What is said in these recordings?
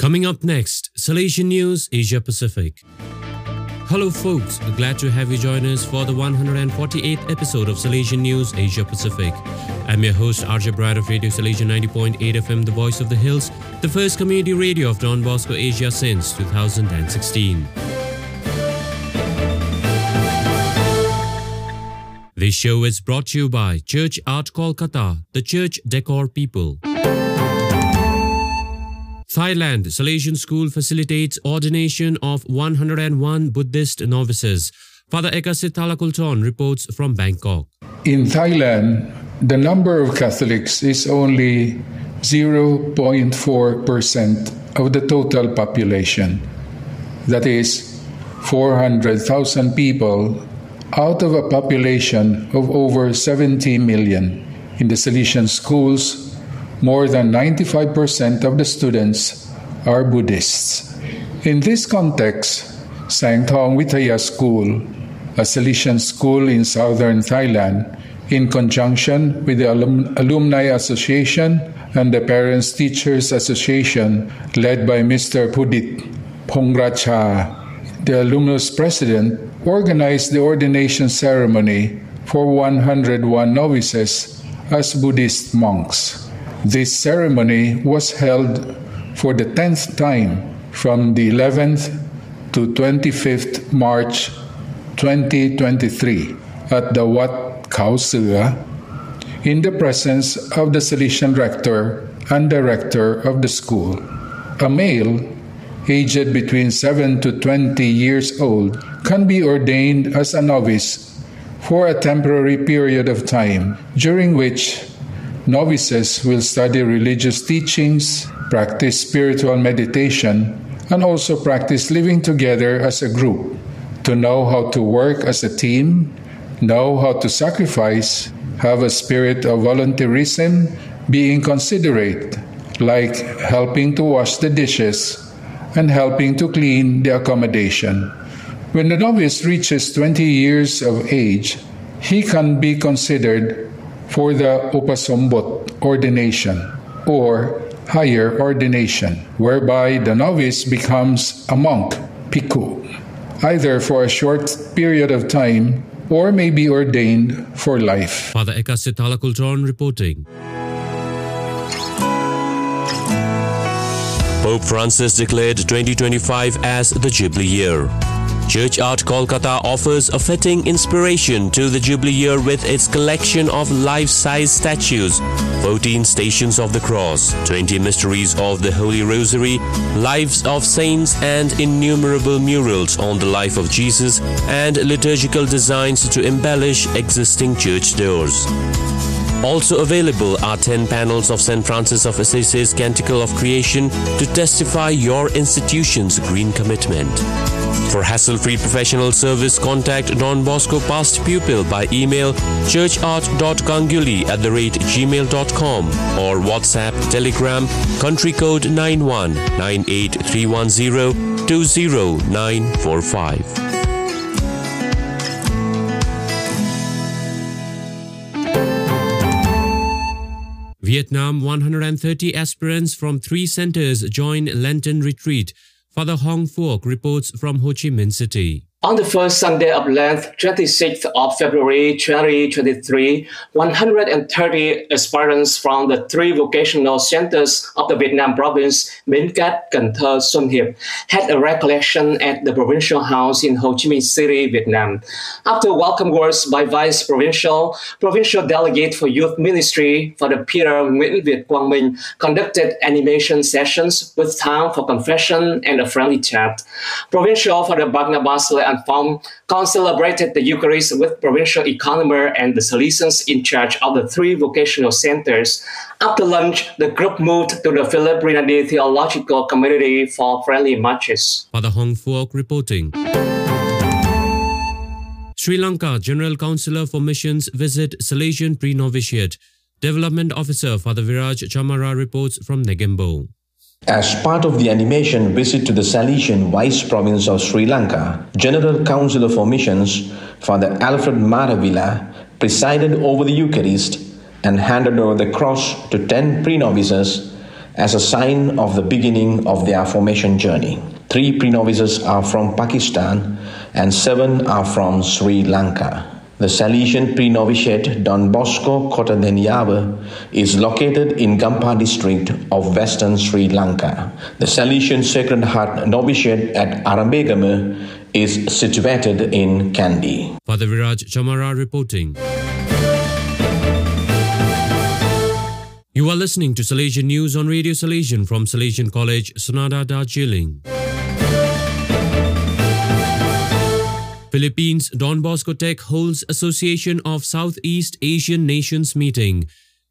Coming up next, Salesian News Asia Pacific. Hello, folks. Glad to have you join us for the 148th episode of Salesian News Asia Pacific. I'm your host, Arjun Brad of Radio Salesian 90.8 FM, the voice of the hills, the first community radio of Don Bosco Asia since 2016. This show is brought to you by Church Art Kolkata, the church decor people. Thailand Salesian School facilitates ordination of 101 Buddhist novices. Father Ekasit Talhakultron reports from Bangkok. In Thailand, the number of Catholics is only 0.4% of the total population. That is 400,000 people out of a population of over 70 million. In the Salesian schools, more than 95% of the students are Buddhists. In this context, Sang Thong Vitaya School, a Salesian school in southern Thailand, in conjunction with the Alum- Alumni Association and the Parents Teachers Association, led by Mr. Pudit Pongracha, the alumnus president, organized the ordination ceremony for 101 novices as Buddhist monks. This ceremony was held for the 10th time from the 11th to 25th March 2023 at the Wat Khao in the presence of the Salesian rector and director of the school. A male, aged between 7 to 20 years old, can be ordained as a novice for a temporary period of time during which novices will study religious teachings, practice spiritual meditation, and also practice living together as a group to know how to work as a team, know how to sacrifice, have a spirit of volunteerism, being considerate, like helping to wash the dishes and helping to clean the accommodation. When the novice reaches 20 years of age, he can be considered for the upasombot ordination or higher ordination, whereby the novice becomes a monk, piku, either for a short period of time or may be ordained for life. Father Ekasit Talhakultron reporting. Pope Francis declared 2025 as the Jubilee year. Church Art Kolkata offers a fitting inspiration to the Jubilee year with its collection of life-size statues, 14 Stations of the Cross, 20 Mysteries of the Holy Rosary, Lives of Saints and innumerable murals on the life of Jesus and liturgical designs to embellish existing church doors. Also available are 10 panels of St. Francis of Assisi's Canticle of Creation to testify your institution's green commitment. For hassle-free professional service, contact Don Bosco past pupil by email churchart.kanguli at the rate gmail.com or WhatsApp, Telegram, country code 91 98310 20945. Vietnam 130 aspirants from three centers join Lenten retreat. Father Hong Phuoc reports from Ho Chi Minh City. On the first Sunday of Lent, 26th of February 2023, 130 aspirants from the three vocational centers of the Vietnam province, Bến Cát, Cần Thơ, Xuân Hiệp, had a recollection at the provincial house in Ho Chi Minh City, Vietnam. After welcome words by Vice Provincial, Provincial Delegate for Youth Ministry for the Peter Nguyễn Việt Quang Minh conducted animation sessions with time for confession and a friendly chat. Provincial for the Barnabas and celebrated the Eucharist with provincial economer and the Salesians in charge of the three vocational centers. After lunch, the group moved to the Philip Rinaldi Theological Community for friendly matches. Father Hong Phuoc reporting. Sri Lanka General Councillor for Missions visit Salesian pre-novitiate. Development Officer Father Viraj Chamara reports from Negombo. As part of the animation visit to the Salesian Vice Province of Sri Lanka, General Councillor for Missions, Father Alfred Maravilla, presided over the Eucharist and handed over the cross to 10 pre-novices as a sign of the beginning of their formation journey. Three pre novices are from Pakistan and seven are from Sri Lanka. The Salesian pre-novitiate Don Bosco Kota Denyawa is located in Gampaha district of western Sri Lanka. The Salesian Sacred Heart novitiate at Arambegama is situated in Kandy. Father Viraj Chamara reporting. You are listening to Salesian News on Radio Salesian from Salesian College, Sonada, Darjeeling. Philippines Don Bosco Tech holds Association of Southeast Asian Nations meeting.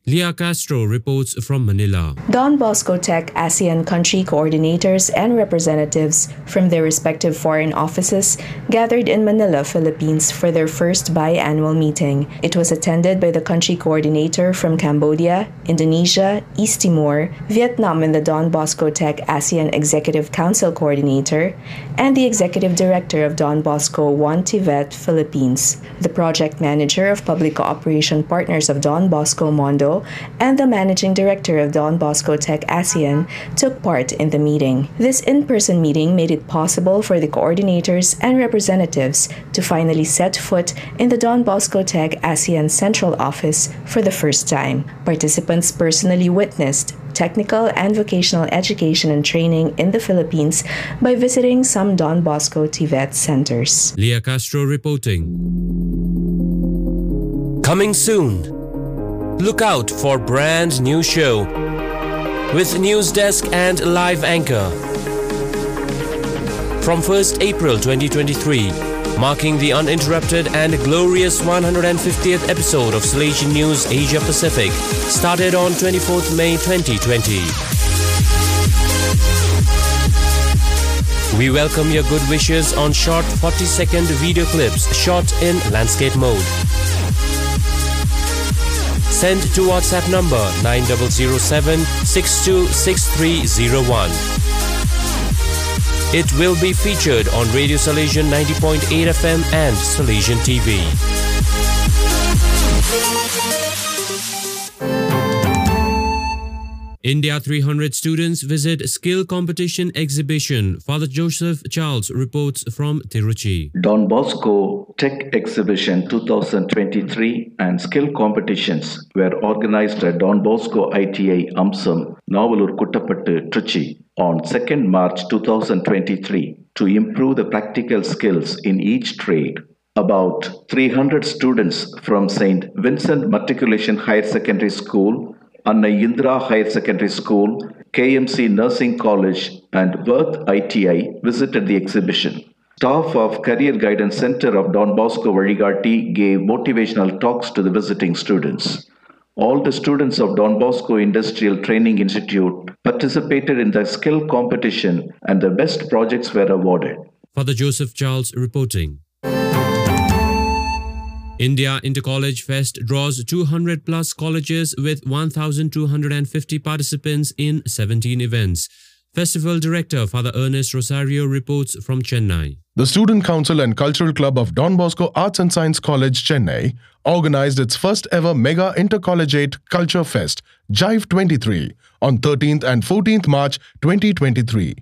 Leah Castro reports from Manila. Don Bosco Tech ASEAN country coordinators and representatives from their respective foreign offices gathered in Manila, Philippines for their first biannual meeting. It was attended by the country coordinator from Cambodia, Indonesia, East Timor, Vietnam and the Don Bosco Tech ASEAN Executive Council coordinator, and the executive director of Don Bosco One TVET, Philippines, the project manager of public cooperation partners of Don Bosco Mondo and the managing director of Don Bosco Tech ASEAN took part in the meeting. This in person meeting made it possible for the coordinators and representatives to finally set foot in the Don Bosco Tech ASEAN Central Office for the first time. Participants personally witnessed technical and vocational education and training in the Philippines by visiting some Don Bosco TVET centers. Leah Castro reporting. Coming soon. Look out for brand new show with news desk and live anchor. From 1st April 2023, marking the uninterrupted and glorious 150th episode of Salesian News Asia Pacific, started on 24th May 2020. We welcome your good wishes on short 40 second video clips shot in landscape mode. Send to WhatsApp number 9007 626301. It will be featured on Radio Salesian 90.8 FM and Salesian TV. India 300 students visit skill competition exhibition. Father Joseph Charles reports from Tiruchi. Don Bosco Tech Exhibition 2023 and skill competitions were organized at Don Bosco ITI Amsam, Navalur Kuttapattu, Trichy on 2nd March 2023 to improve the practical skills in each trade. About 300 students from St. Vincent Matriculation Higher Secondary School Anna Indra Higher Secondary School, KMC Nursing College, and Worth ITI visited the exhibition. Staff of Career Guidance Center of Don Bosco Varigati gave motivational talks to the visiting students. All the students of Don Bosco Industrial Training Institute participated in the skill competition and the best projects were awarded. Father Joseph Charles reporting. India Intercollege Fest draws 200 plus colleges with 1,250 participants in 17 events. Festival Director Father Ernest Rosario reports from Chennai. The Student Council and Cultural Club of Don Bosco Arts and Science College, Chennai, organized its first ever mega intercollegiate culture fest, Jive 23, on 13th and 14th March 2023.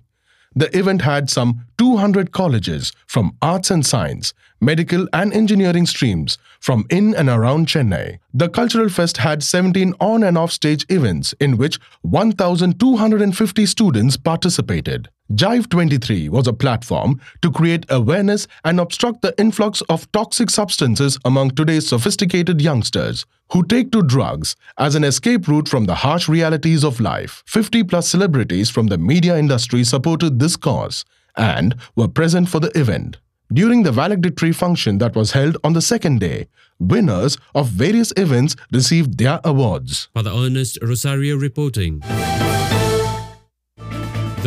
The event had some 200 colleges from arts and science, medical and engineering streams from in and around Chennai. The Cultural Fest had 17 on and off stage events in which 1,250 students participated. Jive 23 was a platform to create awareness and obstruct the influx of toxic substances among today's sophisticated youngsters who take to drugs as an escape route from the harsh realities of life. 50 plus celebrities from the media industry supported this cause and were present for the event. During the valedictory function that was held on the second day, winners of various events received their awards. Father Ernest Rosario reporting.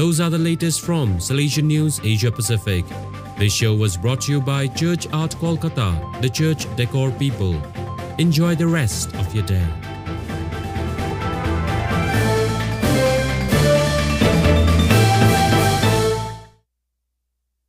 Those are the latest from Salesian News Asia Pacific. This show was brought to you by Church Art Kolkata, the church decor people. Enjoy the rest of your day.